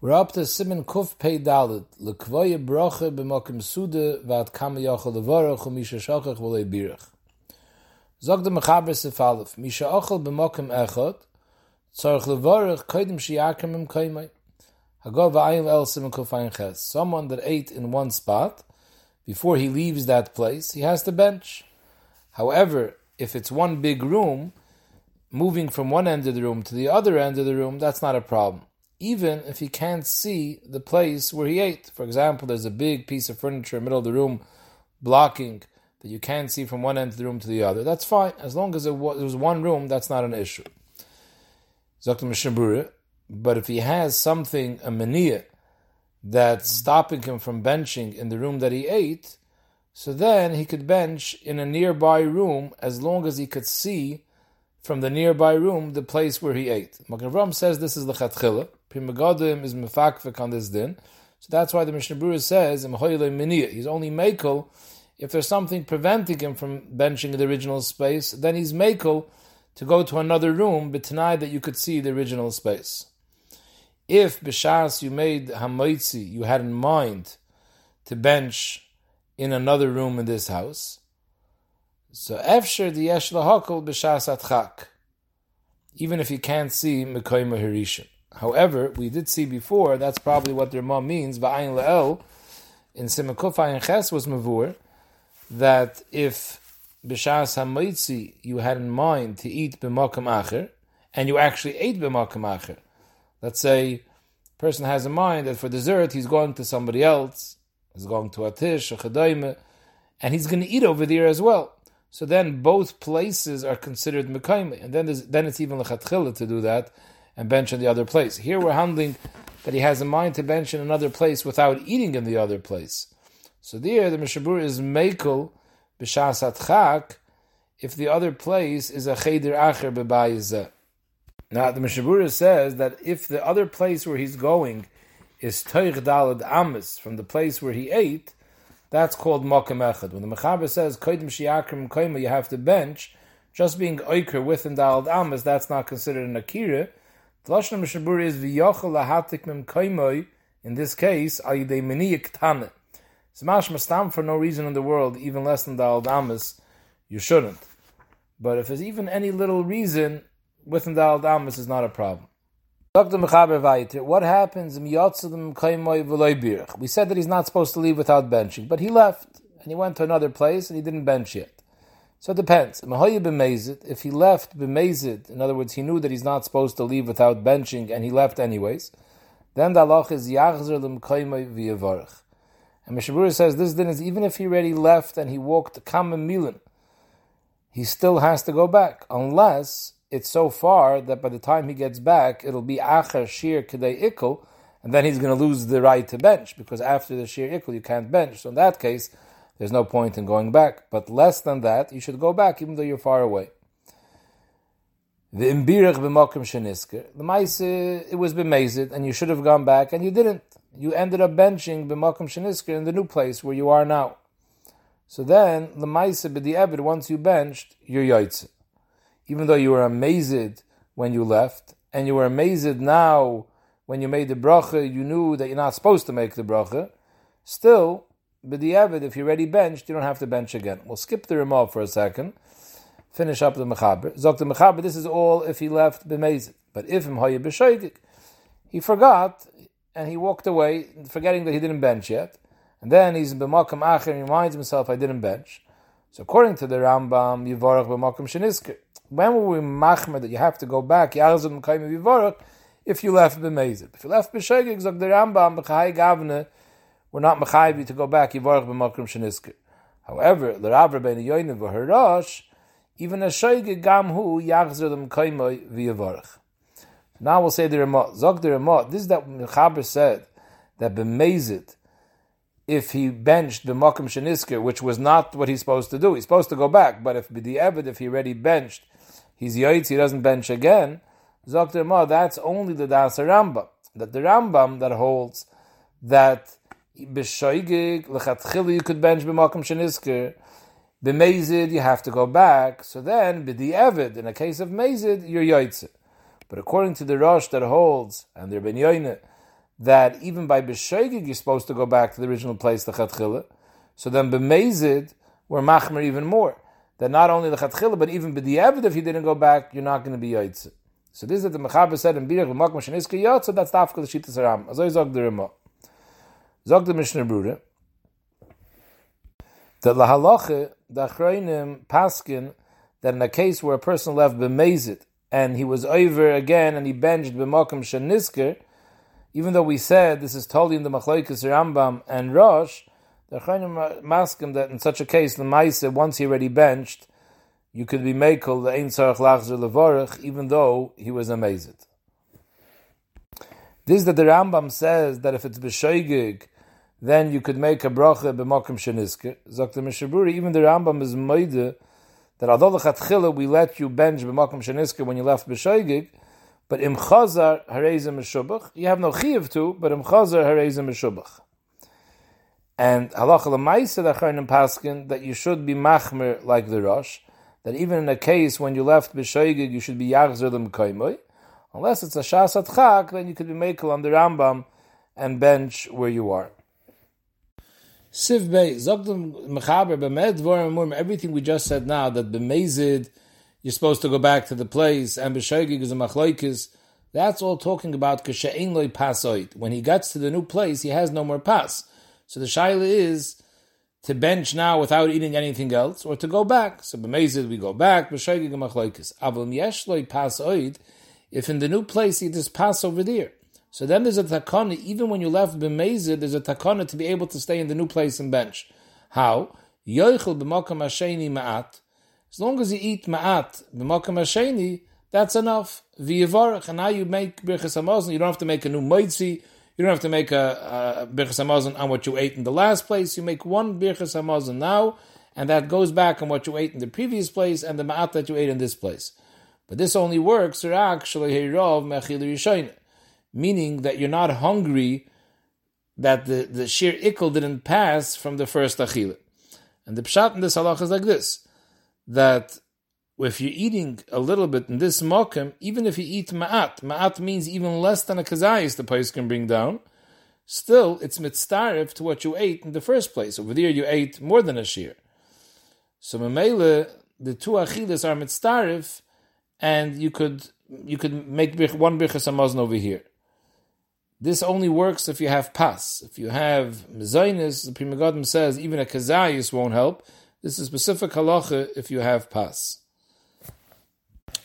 We're up to Simon Kuf Pei Dalit, Lekvoye Broche b'mokim Sude, Vat Kama Yochel Levorach, Umisha Shochach Volei Birach. Zog de Mechaber Sefalef, Misha Ochel b'mokim Echot, Tzorach Levorach, Koidim Shiakim Im Koimai. Hagov V'ayim El Simon Kuf Ayin Ches. Someone that ate in one spot, before he leaves that place, he has to bench. However, if it's one big room, moving from one end of the room to the other end of the room, that's not a problem even if he can't see the place where he ate. For example, there's a big piece of furniture in the middle of the room blocking that you can't see from one end of the room to the other. That's fine. As long as it was one room, that's not an issue. But if he has something, a mania, that's stopping him from benching in the room that he ate, so then he could bench in a nearby room as long as he could see from the nearby room the place where he ate. Magen Avraham says this is the chatchila. Pri Megadim is mefakpek on this din. So that's why the Mishnah Berurah says, he's only makel if there's something preventing him from benching the original space, then he's makel to go to another room, but tonight that you could see the original space. If b'shas you made hamoitzi, you had in mind to bench in another room in this house, so efsher the yesh lahakol b'shas atchak, even if you can't see mekoyma harishim. However, we did see before, that's probably what their mom means, Va'ayin Le'el, in Simakufay and Ches was Mavur, that if B'Shas HaMoitzi you had in mind to eat B'Makam Acher, and you actually ate B'Makam Acher, let's say a person has in mind that for dessert he's going to somebody else, he's going to Atish Chedayme, and he's going to eat over there as well. So then both places are considered Mekayme, and then, then it's even Lechatchila to do that, and bench in the other place. Here we're handling that he has in mind to bench in another place without eating in the other place. So there, the Mishabur is Mekel b'shas atchak if the other place is a cheder acher bebayizeh. Now the Mishabura says that if the other place where he's going is toich dalad amis from the place where he ate, that's called mokem echad. When the Mechaber says koidim shiakrim koima, you have to bench, just being oiker within dalad amis, that's not considered an akira. The Lashon Mishabur is v'yochel lahatik mem in this case, ayidei meniyik tane. Smash mastam for no reason in the world, even less than the aldamas, you shouldn't. But if there's even any little reason, within the aldamas is not a problem. What happens We said that he's not supposed to leave without benching, but he left, and he went to another place, and he didn't bench yet. So it depends. If he left b'mezid, in other words, he knew that he's not supposed to leave without benching, and he left anyways, then the halach is yachzer l'mkoymay v'yavarach. And Mishabura says this din is even if he already left and he walked kam milan, he still has to go back, unless it's so far that by the time he gets back, it'll be acher shir kedei ikul, and then he's going to lose the right to bench, because after the shir ikul you can't bench. So in that case, there's no point in going back. But less than that, you should go back even though you're far away. The imbirach b'mokim shenisker. The mice, uh, it was b'mezid, and you should have gone back, and you didn't. You ended up benching b'mokim shenisker in the new place where you are now. So then, the mice uh, b'di'evid, once you benched, you're yoitze. Even though you were amazed when you left, and you were amazed now when you made the bracha, you knew that you're not supposed to make the bracha, still, b'di'evid, if you're already benched, you don't have to bench again. We'll skip the Ramah for a second, finish up the Mechaber. Zok the Mechaber, this is all if he left b'mezid. But if him hoye b'shoigik, he forgot, and he walked away, forgetting that he didn't bench yet. And then he's in b'makam acher, and reminds himself, I didn't bench. So according to the Rambam, Yivarach b'makam shenisker. When were we machmer that you have to go back, Yalzim Mekayim Yivarach, if you left b'mezid? If you left b'shoigik, Zok the Rambam, b'chai gavne, we're not mechayiv to go back yivarach b'makrim shenisker. However, the Rav Rabbeinu Yoinav v'harash, even a shoyge gam hu yachzer them kaimoy v'yavarach. Now we'll say the Ramah. Zog the Ramah. This is that Mechaber said that b'mezit, if he benched b'makim shenisker, which was not what he's supposed to do, he's supposed to go back. But if the b'di'evid, if he already benched, he's yoitz, he doesn't bench again. Zog the Ramah. That's only the Das Rambam. That the Rambam that holds that b'shoigig lechatchil you could bench b'makom shenisker. B'mezid you have to go back. So then b'di'evid in a case of mezid you're yoitze. But according to the Rosh that holds and the Ben that even by B'Shoigig you're supposed to go back to the original place, the Chatchila. So then B'Mezid, we're Machmer even more. That not only the Chatchila, but even B'Diavad, if you didn't go back, you're not going to be Yotzit. So this is what the Mechaber said in Birach B'Makom Sheniska Yotzit, that's the Afka L'Shita Saram. Azoi Zog the. Zog the Mishnah Brura. The Lahaloche, the Achroinim, Paskin, that in a case where a person left B'Mezid, and he was over again and he benched B'Makom Shenisker, even though we said this is totally in the Machlokes Rambam and Rosh, the Chayim maskim that in such a case, the Maisa, once he already benched, you could be makel the Ein Sarach Lachzer Levorach, even though he was amazed. This that the Rambam says that if it's b'shoigig, then you could make a bracha b'mokim shenisker. Zok the Mishaburi, even the Rambam is moide that although the chatchila we let you bench b'mokim shenisker when you left b'shoigig, but im chazar harezim meshubach, you have no chiv to, but im chazar harezim meshubach. And halacha lemaisa the Achronim paskin that you should be machmer like the Rosh, that even in a case when you left b'shoigig, you should be yachzer the Unless it's a shas atchak, then you could be makel on the Rambam and bench where you are. Siv Bey, Mechaber, Bemed, everything we just said now, that Bemezid, you're supposed to go back to the place, and B'Shogig is a Machloikis, that's all talking about Kashe'in Loi Pasoit. When he gets to the new place, he has no more pass. So the Shaila is to bench now without eating anything else, or to go back. So B'Mezid, we go back, B'Shogig and Machloikis. Avon Yesh Loi Pasoit, if in the new place he just pass over there. So then there's a takana, even when you left b'mezid, there's a takana to be able to stay in the new place and bench. How? Yoichel b'makam hasheni ma'at. As long as you eat ma'at b'makam hasheni, that's enough. V'yivarach, and now you make birchas hamazon. You don't have to make a new moitzi. You don't have to make a, a birchas hamazon on what you ate in the last place. You make one birchas hamazon now, and that goes back on what you ate in the previous place and the ma'at that you ate in this place. But this only works, actually, meaning that you're not hungry, that the, the sheer ikkel didn't pass from the first achila. And the pshat in this halach is like this, that if you're eating a little bit in this mokum, even if you eat ma'at, ma'at means even less than a kazayis the place can bring down, still it's mitzdarif to what you ate in the first place. Over there you ate more than a shear. So memele, the two achilas are mitzdarif, and you could you could make one birchas hamazon over here. This only works if you have pas. If you have mezainis, the Pri Megadim says even a kazayis won't help. This is specific halacha if you have pas.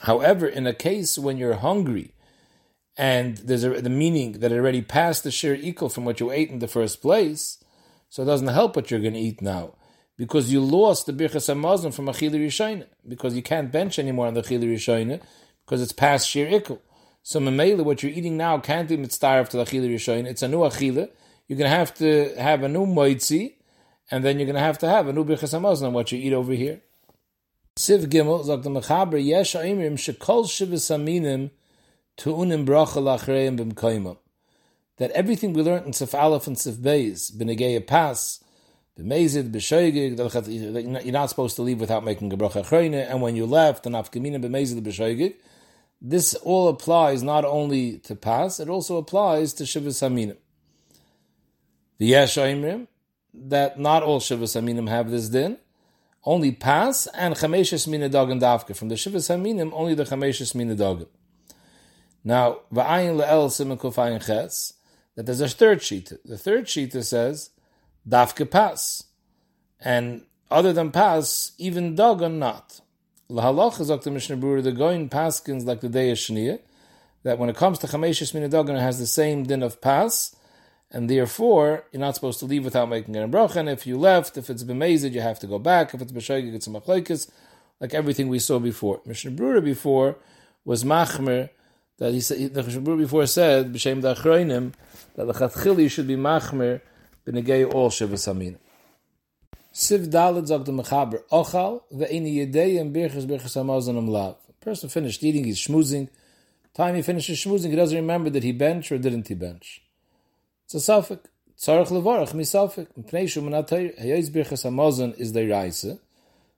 However, in a case when you're hungry and there's a, the meaning that it already passed the share equal from what you ate in the first place, so it doesn't help what you're going to eat now because you lost the birchas hamazon from achili rishayna because you can't bench anymore on the achili because it's past share equal. So memela, what you're eating now can't be mitzdarif to the achila rishoyin. It's a new achila. You're going to have to have a new moitzi, and then you're going to have to have a new birchas hamazon on what you eat over here. Siv Gimel zok the mechaber yesh aimrim shekol shivas aminim tu'unim bracha lachreim b'mkoimim. That everything we learned in Sif Aleph and Sif Beis, b'negei pas, b'mezid, b'shoigig, you're not supposed to leave without making a bracha achrayne, and when you left, and afkamina b'mezid b'shoigig, this all applies not only to pass, it also applies to Shivas Haminim. The Yesh that not all Shivas Haminim have this din, only pass and Chameshes Minadagim Davka. From the Shivas Haminim, only the Chameshes Minadagim. Now, Va'ayin Le'el Simon Kufayin Ches, that there's a third sheet. The third sheet says, Davka pass. And other than pass, even Dagon not. Lahalach is the Mishnah Berurah, the Goin paskins like the day of Shnia, that when it comes to Chameshis Minadogan, it has the same din of pas, and therefore you're not supposed to leave without making an bracha. And if you left, if it's b'mezid, you have to go back. If it's b'shoigig, it's a machlekes, like everything we saw before. Mishnah Berurah before was machmer that he said. The Mishnah before said b'shem da'achroinim that the chatchili should be machmer b'negei all shivas Siv Dalet zog the Mechaber Ochal ve'ini yedei birchas birchas hamazon am lav. Person finished eating, he's schmoozing. Time he finishes schmoozing, he doesn't remember did he bench or didn't he bench. It's a suffix. Tzarech levarach mi suffix. Pnei shu manatayr hayoyz birchas hamazon is the raisa.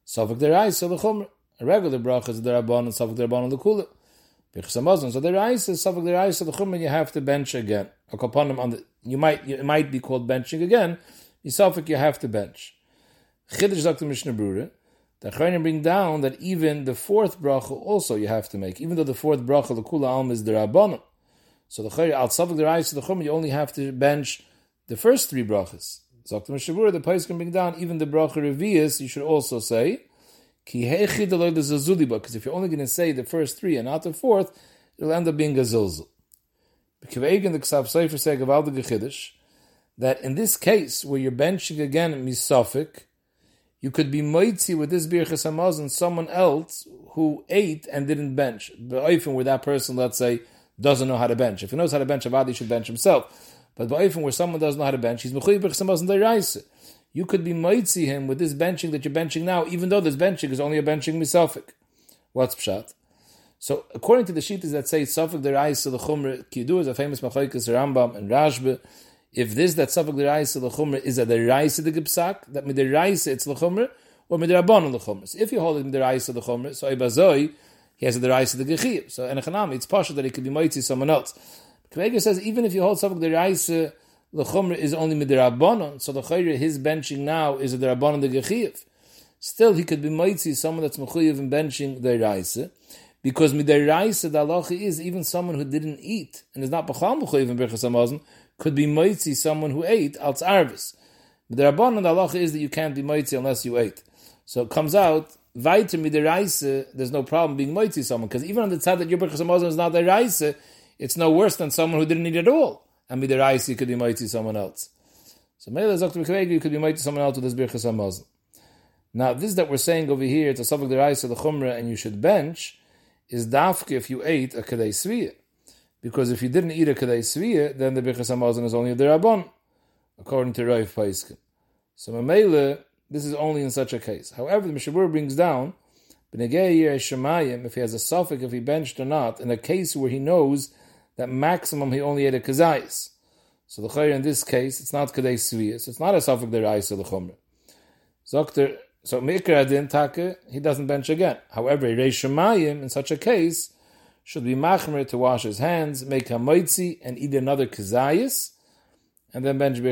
Suffix the raisa lechomer. A regular bracha is the rabban and suffix the rabban lekula. Birchas Hamazon. So the Raisa, Safak the Raisa, the Chumra, you have to bench again. Upon them on the, you might, it might be called benching again. Yisafik, you have to bench. Chiddush Dr. Mishnah Brura, the Chayrim bring down that even the fourth bracha also you have to make, even though the fourth bracha, the Kula Alm, is the Rabbanim. So the Chayrim, al Safak the Raisa, the Chumra, you only have to bench the first three brachas. Dr. Mishnah Brura, the Pais can bring down even the bracha Revius, you should also say, because if you're only going to say the first three and not the fourth, it'll end up being a zilzul. That in this case, where you're benching again misafik, you could be moitzi with this birchas hamazon someone else who ate and didn't bench. Ba'ifin where that person, let's say, doesn't know how to bench. If he knows how to bench, Avadi should bench himself. But ba'ifin where someone doesn't know how to bench, he's mechuy birchas hamazon deraisa you could be moitzi him with this benching that you're benching now, even though this benching is only a benching misafik. What's pshat? So according to the sheet that say safik derais the chumr kidu is a famous machlokes Rambam and Rashba. If this that derais the chumr is a derais the gipsak, that with derais it's the chumr or the chumr. So if you hold it the chumr, so ibazoi he has a derais the gechiv. So a it's partial that he could be moitzi someone else. Kvega says even if you hold derais the chumr is only midirabbanon, so the chayre his benching now is a derabbanon the gechiv. Still, he could be mitzi someone that's mechuyev in benching the raisa, because midiraisa the halacha is even someone who didn't eat and is not b'chal mechuyev in berchas hamazon could be mitzi someone who ate als arvis. Midirabbanon the halacha is that you can't be mitzi unless you ate. So it comes out weiter midiraisa. There's no problem being mitzi someone because even on the side that your berchas hamazon is not the raisa, it's no worse than someone who didn't eat at all and the you could be mighty someone else. So Mela Dr. Mekavegi, you could be mighty someone else with this Birchas HaMazon. Now, this that we're saying over here, it's a subject the rice the Chumrah and you should bench, is dafke if you ate a Kadei Sviyah. Because if you didn't eat a Kadei Sviyah, then the Birchas HaMazon is only a Derabon, according to Rav Paiskin. So Mela, this is only in such a case. However, the Mishabur brings down, if he has a suffix, if he benched or not, in a case where he knows that maximum he only ate a kazayis. So the chayr in this case, it's not kadei sviyah, so it's not a suffix derais of the. Zokter, so mikra adin take, he doesn't bench again. However, a shemayim in such a case should be machmer to wash his hands, make a moitzi, and eat another kazayis, and then bench a